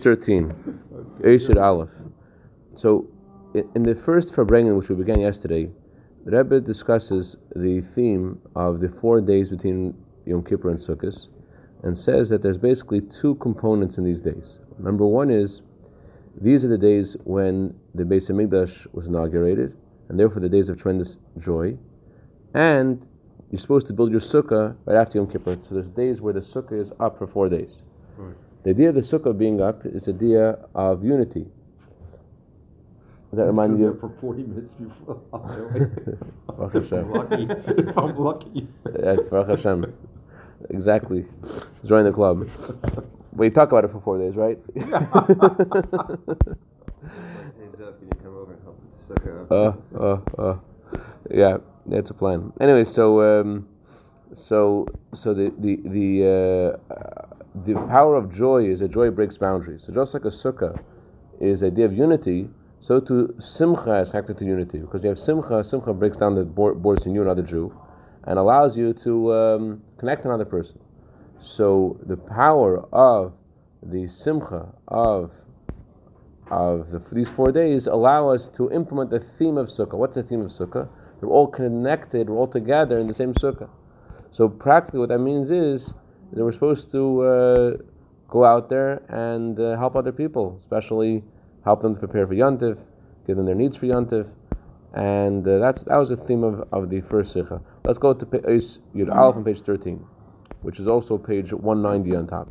13, Eishir Aleph. So, in the first Farbrengen, which we began yesterday, the Rebbe discusses the theme of the four days between Yom Kippur and Sukkot, and says that there's basically two components in these days. Number one is these are the days when the Beis Hamikdash was inaugurated, and therefore the days of tremendous joy. And you're supposed to build your sukkah right after Yom Kippur. So there's days where the sukkah is up for four days. Right. The idea of the sukkah being up is the idea of unity. Does that remind you? For 40 minutes before. Baruch Hashem. lucky. If I'm lucky. That's Baruch Hashem. Exactly. Join the club. We talk about it for four days, right? uh, uh, uh. Yeah, that's a plan. Anyway, so um, so so the the the uh, the power of joy is that joy breaks boundaries. So just like a sukkah is a day of unity, so too simcha is connected to unity. Because you have simcha, simcha breaks down the borders between you and other Jew, and allows you to um, connect another person. So the power of the simcha of of the, these four days allow us to implement the theme of sukkah. What's the theme of sukkah? They're all connected, we're all together in the same sukkah. So practically, what that means is they were supposed to uh, go out there and uh, help other people, especially help them to prepare for Yontif, give them their needs for Yontif, and uh, that's that was the theme of, of the first Sikha. Let's go to Yud Aleph on page 13, which is also page 190 on top.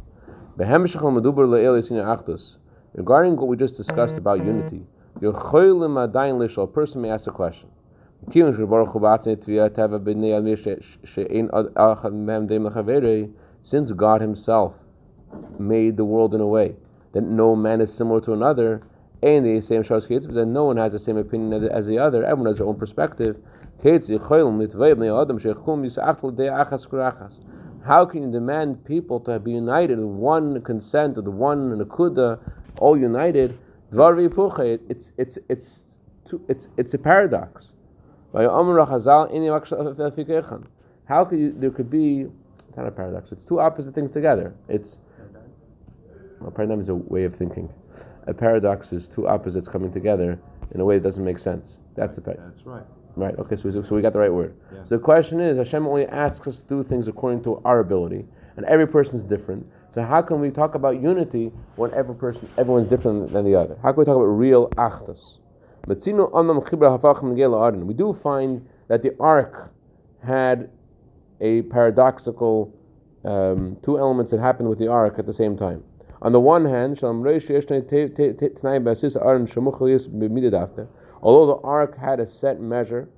Regarding what we just discussed about unity, a person may ask a question. Since God Himself made the world in a way that no man is similar to another, and the same that no one has the same opinion as the other, everyone has their own perspective. How can you demand people to be united one consent, with one nakuda, all united? It's it's it's it's it's a paradox. How could you, there could be not a paradox. It's two opposite things together. It's a paradigm is a way of thinking. A paradox is two opposites coming together in a way that doesn't make sense. That's a paradox. That's right. Right. Okay. So, so we got the right word. Yeah. So the question is, Hashem only asks us to do things according to our ability, and every person is different. So how can we talk about unity when every person, everyone's different than the other? How can we talk about real achdus? We do find that the ark had a paradoxical um, two elements that happened with the ark at the same time. On the one hand, although the ark had a set measure,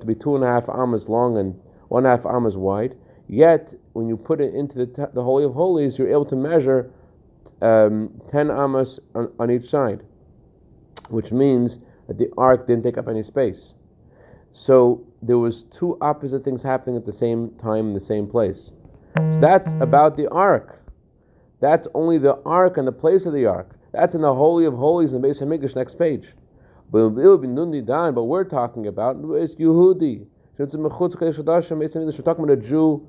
to be two and a half amas long and one half amas wide, yet when you put it into the, the Holy of Holies, you're able to measure um, 10 amas on, on each side, which means that the ark didn't take up any space. So there was two opposite things happening at the same time in the same place. So that's about the ark. That's only the ark and the place of the ark. That's in the Holy of Holies in Beis Hamikdash, next page. But we're talking about is Yehudi. We're talking about a Jew.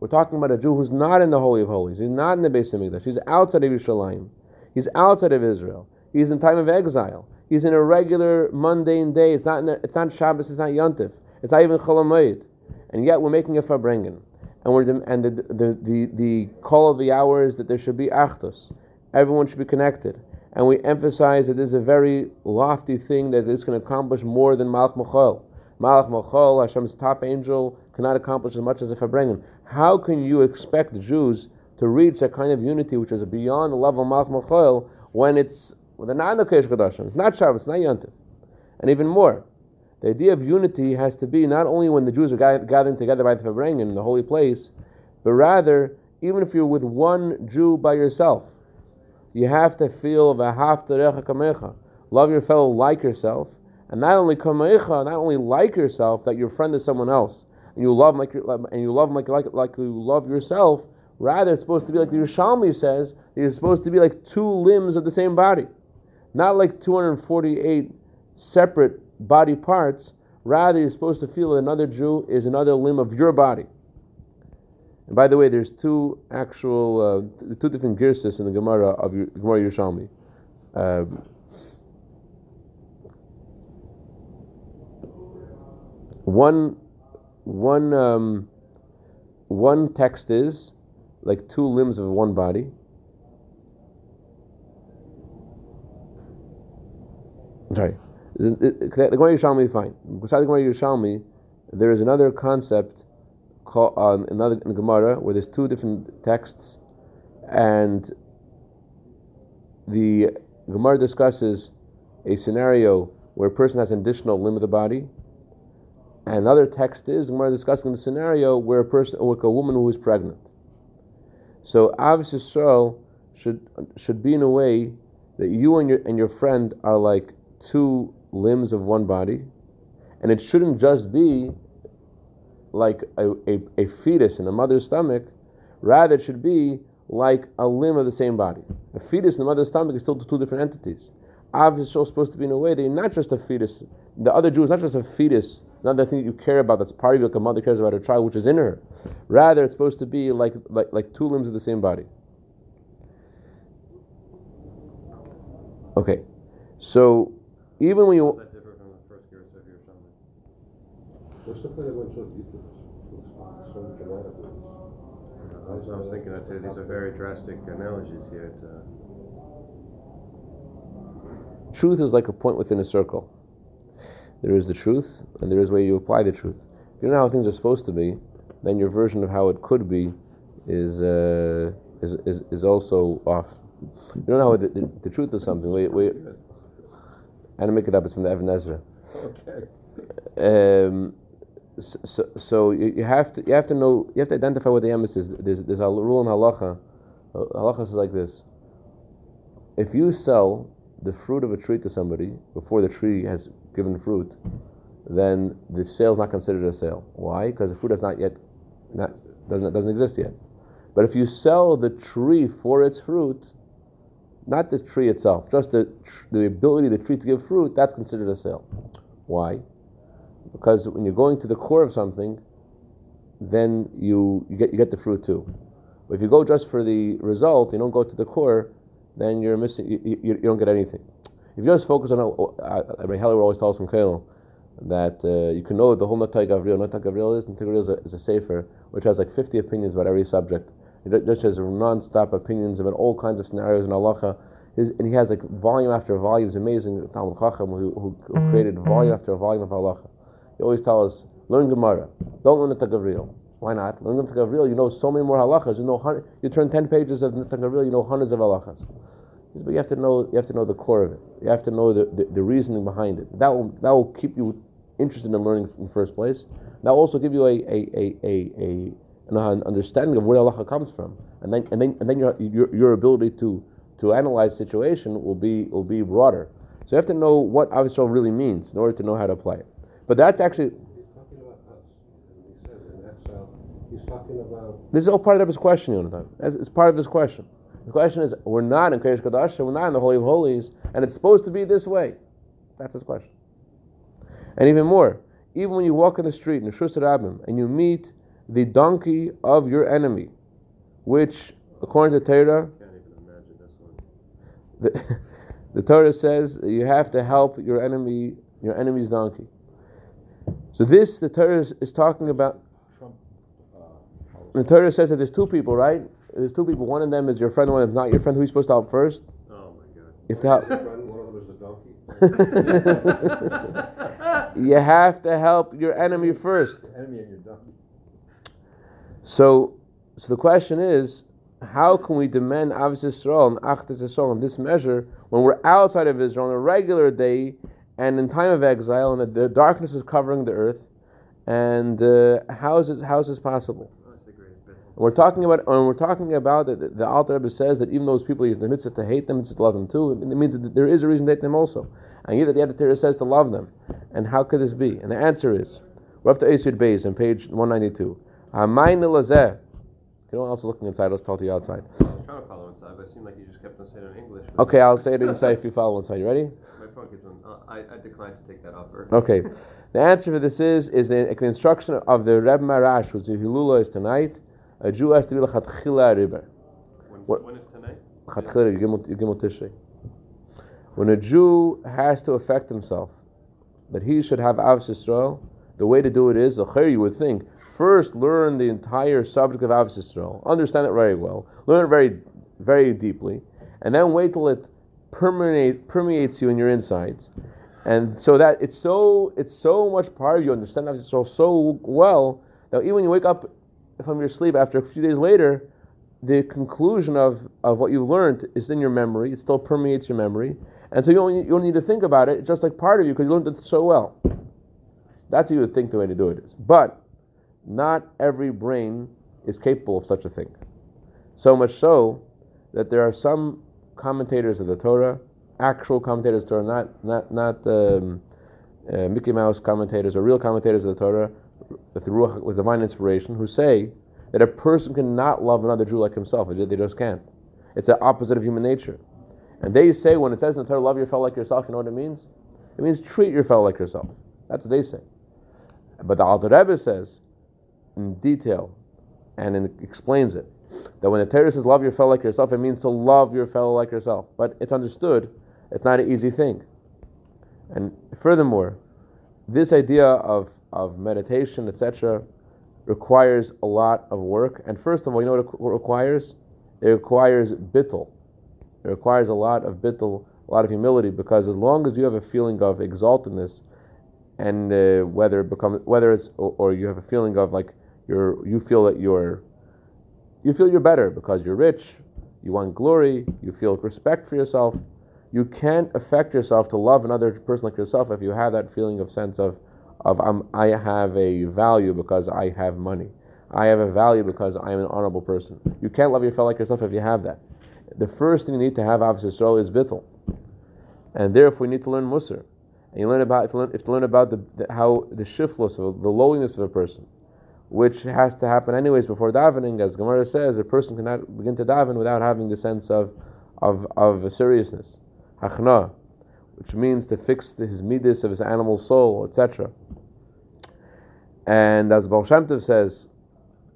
We're talking about a Jew who's not in the Holy of Holies. He's not in the Beis Hamikdash. He's outside of Yerushalayim. He's outside of Israel. He's in time of exile. He's in a regular mundane day. It's not. it's not Shabbos. It's not Yontif. It's not even Cholamayit. And yet we're making a Farbrengen. And we're and the the, the, the call of the hour is that there should be Achdus. Everyone should be connected. And we emphasize that this is a very lofty thing that is going to accomplish more than Malach Machol. Malach Machol, Hashem's top angel, cannot accomplish as much as a Farbrengen. How can you expect Jews to reach that kind of unity which is beyond the level of Malach when it's well, they're not in the Kodesh Kodashim. It's not Shabbos, it's not Yontif. And even more, the idea of unity has to be not only when the Jews are gathering together by the Farbrengen in the holy place, but rather, even if you're with one Jew by yourself, you have to feel kamecha. Love your fellow like yourself, and not only kamecha, not only like yourself, that your friend is someone else, and you love like and you love like like like you love yourself. Rather, it's supposed to be like the Yerushalmi says. You're supposed to be like two limbs of the same body. Not like 248 separate body parts. Rather, you're supposed to feel that another Jew is another limb of your body. And by the way, there's two actual, uh, two different girsis in the Gemara of the Gemara Yerushalmi. Uh, one, one, um, one text is like two limbs of one body. Sorry. The Gemara Yerushalmi, fine. Besides the Gemara Yerushalmi, there is another concept called uh, another in Gemara where there's two different texts, and the Gemara discusses a scenario where a person has an additional limb of the body. And another text is Gemara discussing the scenario where a person, or a woman who is pregnant. So Ahavas Yisrael should should be in a way that you and your and your friend are like two limbs of one body, and it shouldn't just be like a, a, a fetus in a mother's stomach, rather it should be like a limb of the same body. A fetus in the mother's stomach is still two different entities. Obviously, it's supposed to be in a way that you're not just a fetus. The other Jew is not just a fetus, not the thing that you care about that's part of you, like a mother cares about her child, which is in her. Rather, it's supposed to be like, like, like two limbs of the same body. Okay, so even when you What's the point of going so deep with so dramatically? That's what I was thinking. That too. these are very drastic analogies here. To... Truth is like a point within a circle. There is the truth, and there is where you apply the truth. If you don't know how things are supposed to be, then your version of how it could be is uh, is, is, is also off. You don't know the, the, the, truth of something. Wait, wait. I didn't make it up. It's from the Even HaEzra. Okay. Um, so, so you, you, have to you have to know you have to identify what the emes is. There's, there's a rule in halacha. Uh, halacha is like this: if you sell the fruit of a tree to somebody before the tree has given fruit, then the sale is not considered a sale. Why? Because the fruit has not yet not doesn't doesn't exist yet. But if you sell the tree for its fruit, not the tree itself, just the the ability of the tree to give fruit, that's considered a sale. Why? Because when you're going to the core of something, then you, you get you get the fruit too. But if you go just for the result, you don't go to the core, then you're missing. You, you, you don't get anything. If you just focus on, uh, Rabbi Heller always tells from Kael that uh, you can know the whole Nitei Gavriel. Nitei Gavriel is Nitei Gavriel is a, is a sefer which has like 50 opinions about every subject. It just has non-stop opinions about all kinds of scenarios in halacha. His, and he has like volume after volume. It's amazing. Talmud Chacham who, who, who mm-hmm. created volume after volume of halacha. He always tells us, learn Gemara. Don't learn the Gavriel. Why not? Learn the Gavriel. You know so many more halachas. You know, you turn ten pages of the Gavriel. You know hundreds of halachas. But you have to know. You have to know the core of it. You have to know the, the, the reasoning behind it. That will that will keep you interested in learning in the first place. That will also give you a a, a, a, a an understanding of where halacha comes from, and then and then and then your your, your ability to to analyze situation will be will be broader. So you have to know what Avisol really means in order to know how to apply it. But that's actually. This is all part of his question, Yonatan. It's part of his question. The question is, we're not in Kodesh Kodesh, we're not in the Holy of Holies, and it's supposed to be this way. That's his question. And even more, even when you walk in the street in the Shus Rabbim and you meet the donkey of your enemy, which, according to Torah, the, the Torah says you have to help your enemy, your enemy's donkey. So this, the Torah is, is talking about. The Torah says that there's two people, right? There's two people. One of them is your friend. One of them is not your friend. Who are you supposed to help first? Oh my God! You have to help. you have to help your enemy first. Enemy and your donkey. So, so the question is, how can we demand Ahavas Yisrael and Achdus Yisrael in this measure when we're outside of Israel on a regular day and in time of exile, and the, darkness is covering the earth. And uh, how is it, how is this possible? we're talking about when we're talking about the, the, Alter Rebbe says that even those people in the mitzvah to hate them, it's to love them too. It means that there is a reason to hate them also. And yet the other says to love them. And how could this be? And the answer is we're up to Esud Beis on page one ninety two. Hamayin lazeh. You know, also looking inside. Let's talk to you outside. I was trying to follow inside, but it seemed like you just kept on saying it in English. Okay, I'll say it inside if you follow inside. You ready? My phone keeps Uh, I, I decline to take that offer. Okay. The answer for this is is the, the instruction of the Reb Maharash, which the Hilula is tonight, A Jew has to be l'chatchila riba. When, when is tonight? Chatchila Gimel Tishrei. When a Jew has to affect himself, that he should have Ahavas Yisrael, the way to do it is, the you would think, first learn the entire subject of Ahavas Yisrael, understand it very well, learn it very, very deeply, and then wait till it permeate, permeates you in your insides, and so that it's so it's so much part of you understand Avos so well that even when you wake up from your sleep after a few days later, the conclusion of, of what you've learned is in your memory. It still permeates your memory, and so you don't, you don't need to think about it. It's just like part of you because you learned it so well. That's what you would think the way to do it is. But not every brain is capable of such a thing. So much so that there are some commentators of the Torah, actual commentators of the Torah, not not not um, uh, Mickey Mouse commentators or real commentators of the Torah with, the ruach, with divine inspiration, who say that a person cannot love another Jew like himself. They just can't. It's the opposite of human nature. And they say when it says in the Torah, love your fellow like yourself, you know what it means? It means treat your fellow like yourself. That's what they say. But the Alter Rebbe says in detail and it explains it that when the Torah says love your fellow like yourself, it means to love your fellow like yourself. But it's understood, it's not an easy thing. And furthermore, this idea of, of meditation, etc., requires a lot of work. And first of all, you know what it requires? It requires bittul. It requires a lot of bittul, a lot of humility, because as long as you have a feeling of exaltedness, and uh, whether it becomes whether it's or, or, you have a feeling of like you're you feel that you're you feel you're better because you're rich, you want glory, you feel respect for yourself. You can't affect yourself to love another person like yourself if you have that feeling of sense of of I'm, I have a value because I have money. I have a value because I am an honorable person. You can't love your fellow like yourself if you have that. The first thing you need to have, obviously, is bittul. And therefore, you need to learn Musar. And you learn about, if you learn, if you learn about the, the, how the shiftless, the lowliness of a person, which has to happen anyways before davening, as Gemara says, a person cannot begin to daven without having the sense of, of, of seriousness. Hachna, which means to fix the, his midas of his animal soul, etc. And as Baal Shem Tov says,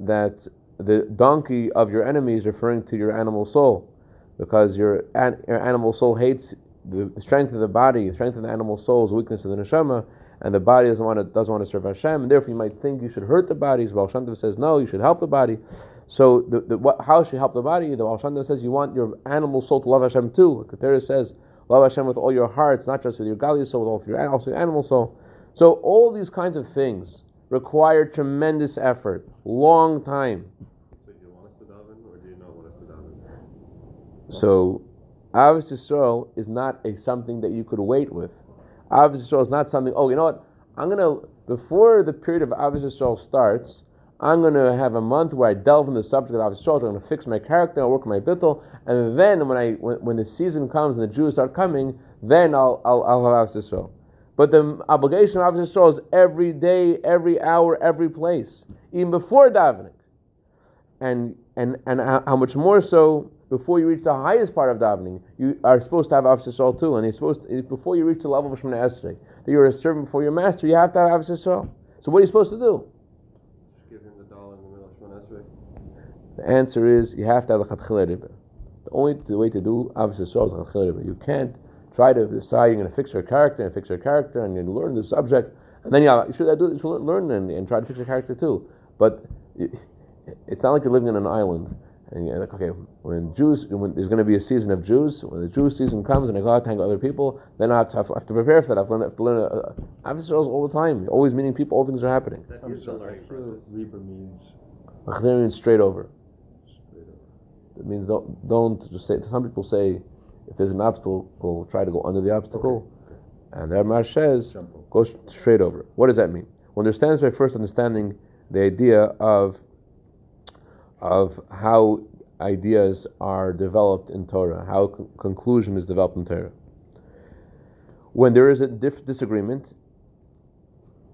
that the donkey of your enemy is referring to your animal soul, because your, an, your animal soul hates the strength of the body, the strength of the animal soul is weakness of the neshama, and the body doesn't want to doesn't want to serve Hashem, and therefore you might think you should hurt the body. So Baal says no, you should help the body. So the, the, what, how should you help the body? The Baal says you want your animal soul to love Hashem too. The Torah says love Hashem with all your hearts, not just with your godly soul, with all your also your animal soul. So all these kinds of things require tremendous effort, long time. So do you want us to daven, or do you not want us to daven? So, Ahavas Yisrael is not a something that you could wait with. Ahavas Yisrael is not something. Oh, you know what? I'm gonna before the period of Ahavas Yisrael starts. I'm going to have a month where I delve in the subject of Ahavas Yisrael. I'm going to fix my character. I'll work on my bittul, and then when I when, when, the season comes and the Jews start coming, then I'll I'll, I'll have Ahavas Yisrael. But the obligation of Ahavas Yisrael is every day, every hour, every place, even before davening, and and and uh, how much more so before you reach the highest part of davening, you are supposed to have Ahavas Yisrael too, and you're supposed to, before you reach the level of Shemona Esrei, that you're a servant for your master, you have to have Ahavas Yisrael. So what are you supposed to do? Just give him the dollar in the middle of Shemona Esrei. The answer is you have to have the Chatchila The only way to do Ahavas Yisrael is Chatchila You can't try to decide you're going to fix your character and fix your character and you learn the subject, and then yeah, you should do you should learn and, and try to fix your character too. But it's not like you're living on an island and you're like, okay, when Jews, when there's going to be a season of Jews, when the Jewish season comes and I go out to hang with other people, then I have to, have, have to prepare for that. I have to learn, have to learn uh, Avos all the time. You're always meeting people, all things are happening. That is the learning process. Reba means. means straight over. It means don't, don't just say, some people say, if there's an obstacle, try to go under the obstacle. Okay. And the Ramar says, go straight over. What does that mean? One understands by first understanding the idea of of how ideas are developed in Torah, how con- conclusion is developed in Torah. When there is a diff- disagreement,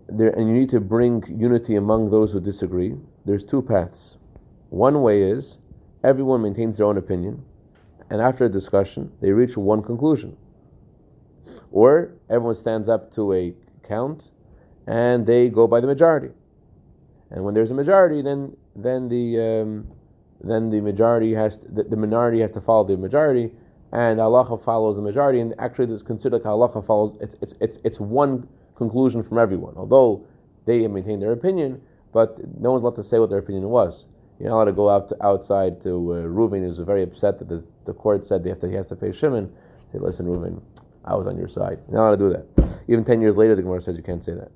there, and you need to bring unity among those who disagree, there's two paths. One way is everyone maintains their own opinion, and after a discussion, they reach one conclusion. Or everyone stands up to a count and they go by the majority. And when there's a majority, then then the um, then the majority has to, the, the, minority has to follow the majority, and halacha follows the majority. And actually, it's considered like halacha follows. It's it's it's it's one conclusion from everyone. Although they maintain their opinion, but no one's allowed to say what their opinion was. You're not allowed to go out to, outside to uh, Reuven, who's very upset that the, the court said they have to, he has to pay Shimon. Say, listen, Reuven, I was on your side. You're not allowed to do that. Even 10 years later, the Gemara says you can't say that.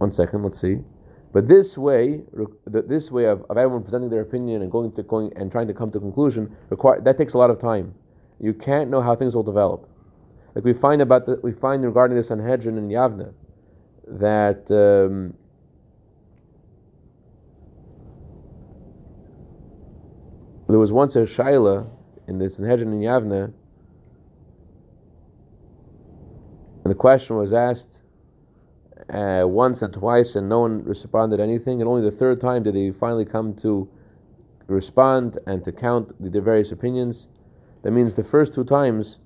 One second, let's see. But this way, this way of, of everyone presenting their opinion and going to going and trying to come to a conclusion, require, that takes a lot of time. You can't know how things will develop. Like we find about the, we find regarding the Sanhedrin and Yavna, that um, there was once a shaila in the Sanhedrin in Yavne, and the question was asked uh, once and twice, and no one responded anything. And only the third time did he finally come to respond and to count the various opinions. That means the first two times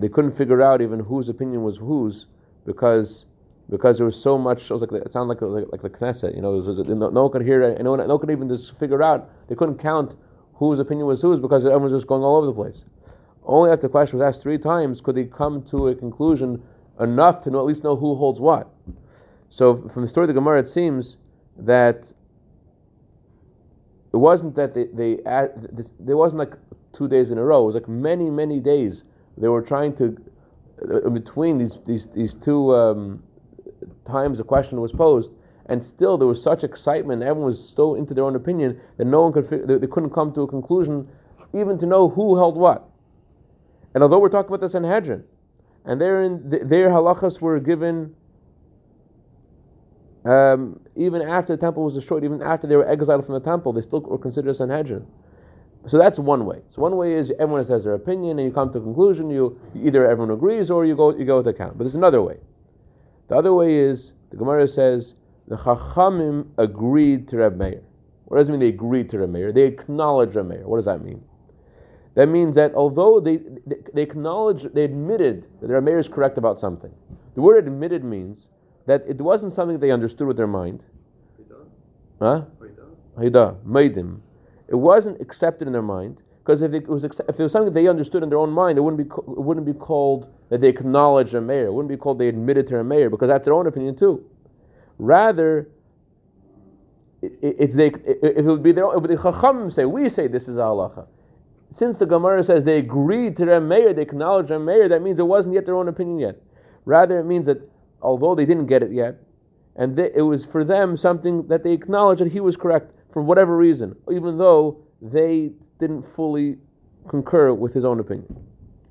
they couldn't figure out even whose opinion was whose because because there was so much. It was like it sounded like like, like the Knesset. You know, was, no, no, one could hear it. No one, no one could even just figure out. They couldn't count whose opinion was whose because everyone was just going all over the place. Only after the question was asked three times could they come to a conclusion enough to know at least know who holds what. So from the story of the Gemara, it seems that it wasn't that they they there wasn't like two days in a row. It was like many many days. They were trying to uh, between these these these two. Um, times the question was posed, and still there was such excitement, everyone was so into their own opinion that no one could, they couldn't come to a conclusion, even to know who held what. And although we're talking about the Sanhedrin, and their their halachas were given um, even after the temple was destroyed, even after they were exiled from the temple, they still were considered Sanhedrin. So that's one way. So one way is everyone has their opinion, and you come to a conclusion. You either everyone agrees or you go you go to account. But there's another way. The other way is the Gemara says the Chachamim agreed to Reb Meir. What does it mean they agreed to Reb Meir? They acknowledged Reb Meir. What does that mean? That means that although they, they, acknowledged, they admitted that their Meir is correct about something. The word admitted means that it wasn't something they understood with their mind. Huh? Maidim. It wasn't accepted in their mind because if it was if it was something they understood in their own mind, it wouldn't be it wouldn't be called that they acknowledged a Meir. It wouldn't be called they admitted to a Meir because that's their own opinion too. Rather, it, it's they. If it would be their own, the chacham say we say this is halacha. Since the Gemara says they agreed to their Meir, they acknowledged their Meir, that means it wasn't yet their own opinion yet. Rather, it means that although they didn't get it yet, and they, it was for them something that they acknowledged that he was correct for whatever reason, even though they didn't fully concur with his own opinion.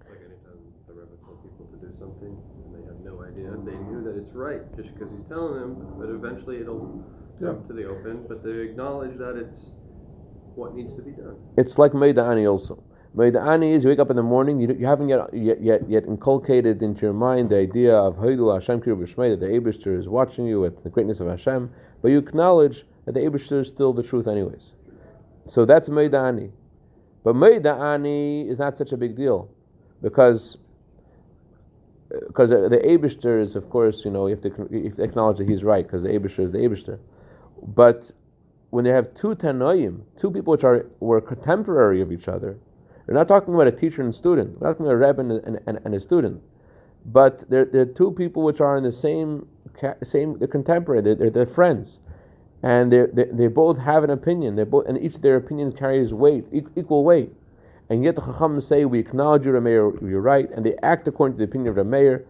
Like anytime the Rebbe told people to do something and they have no idea, they knew that it's right just because he's telling them, but eventually it'll yeah. come to the open, but they acknowledge that it's what needs to be done. It's like Meida Ani also. Meida Ani is you wake up in the morning, you, you haven't yet, yet, yet, yet inculcated into your mind the idea of Haidul Hashem Kiru that the Abishter is watching you at the greatness of Hashem, but you acknowledge that the Abishter is still the truth anyways. So that's Meida Ani. But Meida Ani is not such a big deal because because the Abishter is, of course, you know, you have to, you have to acknowledge that he's right because the Abishter is the Abishter. But when they have two Tanoim, two people which are were contemporary of each other, they're not talking about a teacher and student. We're not talking about a rebbe and, and, and, a student, but they're, they're two people which are in the same same. They're contemporary. They're, they're, they're friends and they, they both have an opinion. They both, and each of their opinions carries weight, equal weight. And yet the Chacham say, we acknowledge you, Rameir, you're right, and they act according to the opinion of the Rameir.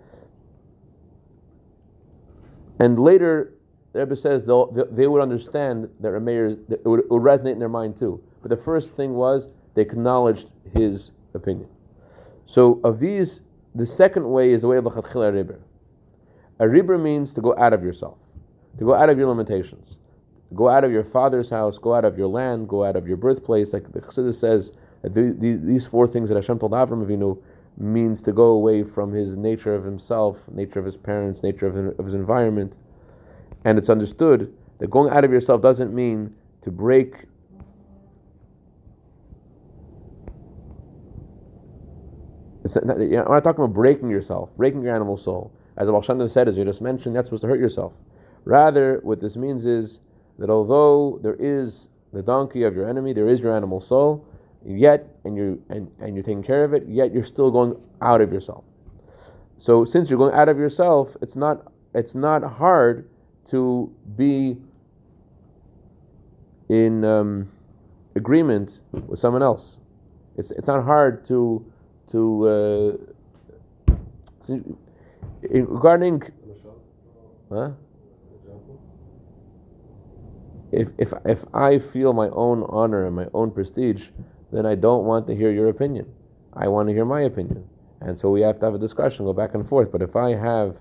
And later, the Rebbe says they would understand that Rameir, it would, it would resonate in their mind too. But the first thing was, they acknowledged his opinion. So of these, the second way is the way of the Chatchila Ribber. A means to go out of yourself, to go out of your limitations. Go out of your father's house, go out of your land, go out of your birthplace. Like the Chassidus says, these four things that Hashem told Avram Avinu means to go away from his nature of himself, nature of his parents, nature of his environment. And it's understood that going out of yourself doesn't mean to break It's not, I'm not talking about breaking yourself, breaking your animal soul. As the Baal said, as you just mentioned, you're supposed to hurt yourself. Rather, what this means is that although there is the donkey of your enemy, there is your animal soul, yet and you and, and you're taking care of it, yet you're still going out of yourself. So since you're going out of yourself, it's not it's not hard to be in um, agreement with someone else. It's it's not hard to to uh, regarding huh? if if if I feel my own honor and my own prestige, then I don't want to hear your opinion. I want to hear my opinion, and so we have to have a discussion, go back and forth. But if I have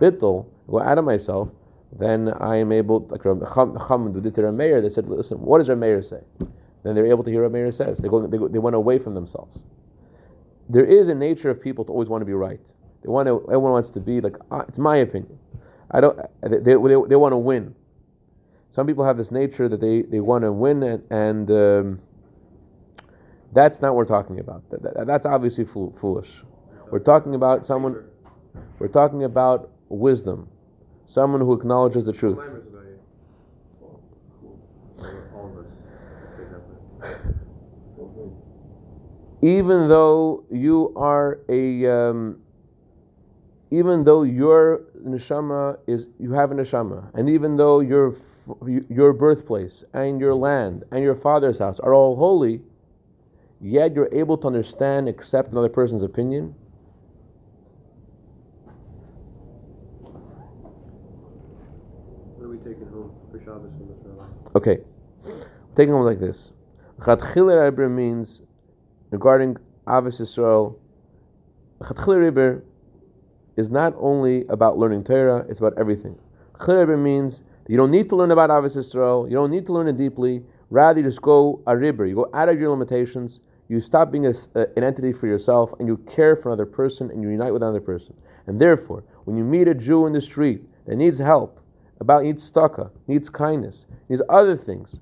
bittul, go out of myself, then I am able. Like Chacham did to Meir, they said, "Listen, what does Meir say?" Then they're able to hear what Meir says. They go, they, go, they went away from themselves. There is a nature of people to always want to be right. They want to. Everyone wants to be like, ah, it's my opinion. I don't. They, they, they, they want to win. Some people have this nature that they, they want to win, and, and um, that's not what we're talking about. That, that, that's obviously fool, foolish. We're talking about someone. We're talking about wisdom, someone who acknowledges the truth. Even though you are a, um, even though your neshama is, you have a neshama, and even though your your birthplace and your land and your father's house are all holy, yet you're able to understand, accept another person's opinion, This Okay. Taking home like this. Chatchil Rebbe means, regarding Ahavas Yisrael, Chatchil Rebbe is not only about learning Torah, it's about everything. Chatchil Rebbe means you don't need to learn about Ahavas Yisrael, you don't need to learn it deeply, rather you just go a Rebbe, you go out of your limitations, you stop being a, a, an entity for yourself, and you care for another person, and you unite with another person. And therefore, when you meet a Jew in the street that needs help, about needs tzedakah, needs kindness, needs other things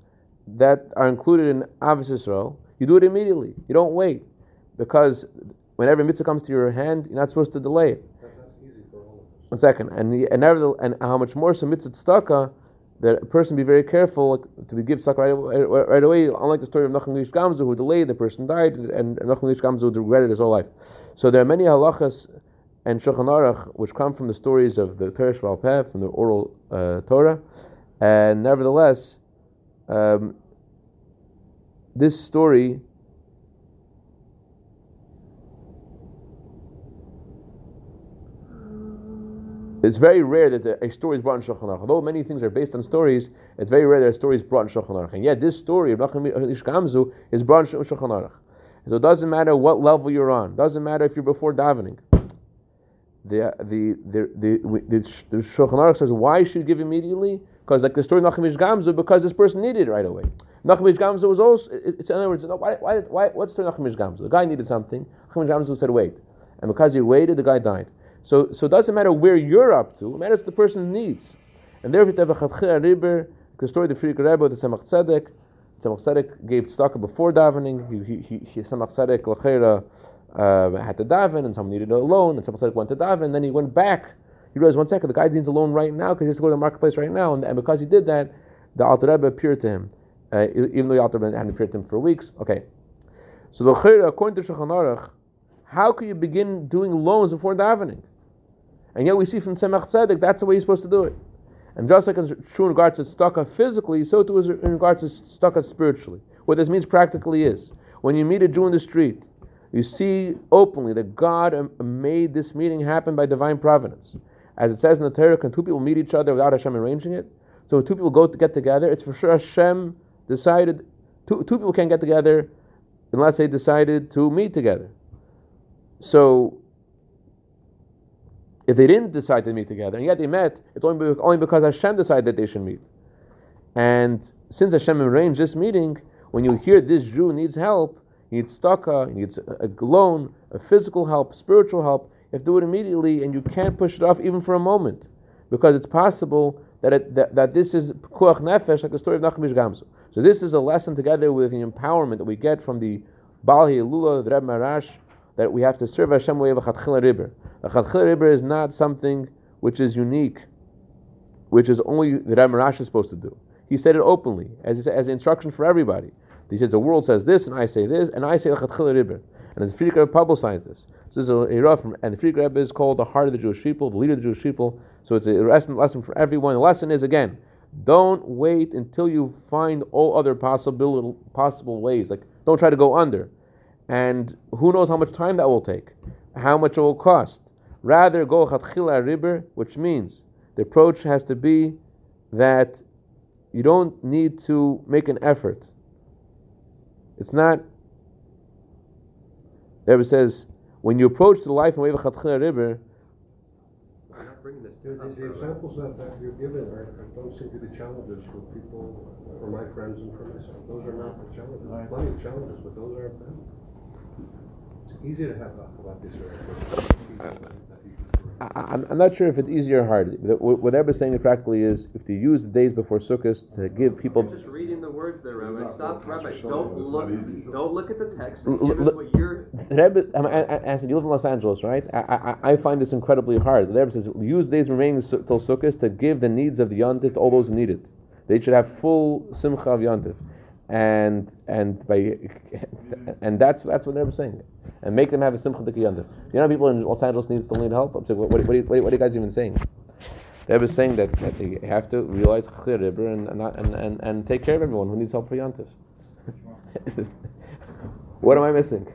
that are included in Ahavas Yisrael, you do it immediately. You don't wait. Because whenever mitzvah comes to your hand, you're not supposed to delay it. One second. And, and, never, and how much more so mitzvah tzedakah, that a person be very careful to be give tzedakah right, right, away, unlike the story of Nachum Ish Gamzu, who delayed, the person died, and Nachum Ish Gamzu regretted his whole life. So there are many halachas and Shulchan Aruch, which come from the stories of the Torah Shebaal Peh, from the oral uh, Torah, and nevertheless, um, this story It's very rare that a story is brought in Shulchan Aruch. Although many things are based on stories, it's very rare that a story is brought in Shulchan Aruch. And yet, this story of Nachum Ish Gamzu is brought in Shulchan Aruch. So it doesn't matter what level you're on. It doesn't matter if you're before davening the the the the, the, the Shulchan Aruch says why should you give immediately? Because like the story of Nachum Gamzu, because this person needed it right away. Nachum Gamzu was also. It's in other words, why why why what's the Nachum Gamzu? The guy needed something. Nachum Gamzu said wait, and because he waited, the guy died. So so it doesn't matter where you're up to. It matters what the person needs. And therefore, you have a Chatchir Riber, the story of the Frierdiker Rebbe, the Tzemach Tzedek. Tzemach Tzedek gave tzedakah before davening. He he he, Tzemach Tzedek lachera uh, had to daven, and someone needed a loan, and someone said went to daven, and then he went back. He realized one second, the guy needs a loan right now because he has to go to the marketplace right now, and, and because he did that, the Alter Rebbe appeared to him, uh, even though the Alter Rebbe hadn't appeared to him for weeks. Okay, so the Chayra, according to Shulchan Aruch, how can you begin doing loans before davening? And yet we see from Tzemach Tzedek that's the way you're supposed to do it. And just like it's true in regards to tzedakah physically, so too is in regards to tzedakah spiritually. What this means practically is, when you meet a Jew in the street, you see openly that God made this meeting happen by divine providence. As it says in the Torah, can two people meet each other without Hashem arranging it? So when two people go to get together, it's for sure Hashem decided, two, two people can't get together unless they decided to meet together. So if they didn't decide to meet together, and yet they met, it's only, only because Hashem decided that they should meet. And since Hashem arranged this meeting, when you hear this Jew needs help, he needs tzedakah, he needs a, loan, a physical help, spiritual help. You have to do it immediately, and you can't push it off even for a moment, because it's possible that it, that, that this is kuach nefesh, like the story of Nachum Gamzu. So this is a lesson together with the empowerment that we get from the Baal Hilula, the Reb Maharash, that we have to serve Hashem way of a Ribber. A Chatchila Ribber is not something which is unique, which is only the Rebbe Maharash is supposed to do. He said it openly, as, as an instruction for everybody. He says the world says this, and I say this, and I say Chatchila Ribber. And the Frierdiker Rebbe publicized this. So this is a, from, and the Frierdiker Rebbe is called the heart of the Jewish people, the leader of the Jewish people. So it's a lesson, lesson for everyone. The lesson is again, don't wait until you find all other possible possible ways. Like don't try to go under, and who knows how much time that will take, how much it will cost. Rather go chatchila riber, which means the approach has to be that you don't need to make an effort. It's not. The Rebbe says when you approach the life and way of chatchila riber, the, the, the examples that, that you're giving are, don't seem to be challenges for people, for my friends and for myself. Those are not the challenges. Right. Plenty of challenges, but those aren't them. It's easy to have about this. I, am not sure if it's easy or hard. What Ebba is saying practically is if to use the days before Sukkot to give people. You're just reading the words there, Rabbi. Stop, Rabbi. Don't look. Don't look at the text. Give us what you're. Rebbe, I, I, said you live in Los Angeles, right? I, I, I find this incredibly hard. The Rebbe says use days remaining till Sukkot to give the needs of the Yontif to all those who need it. They should have full simcha of Yontif, and and by and that's that's what they're saying and make them have a simcha d'kiyanda. You know, people in Los Angeles need still need help. I'm saying, what, what, what, what, what are you guys even saying? They were saying that, that they have to realize and, and, and, and, take care of everyone who needs help for yantif. what am I missing?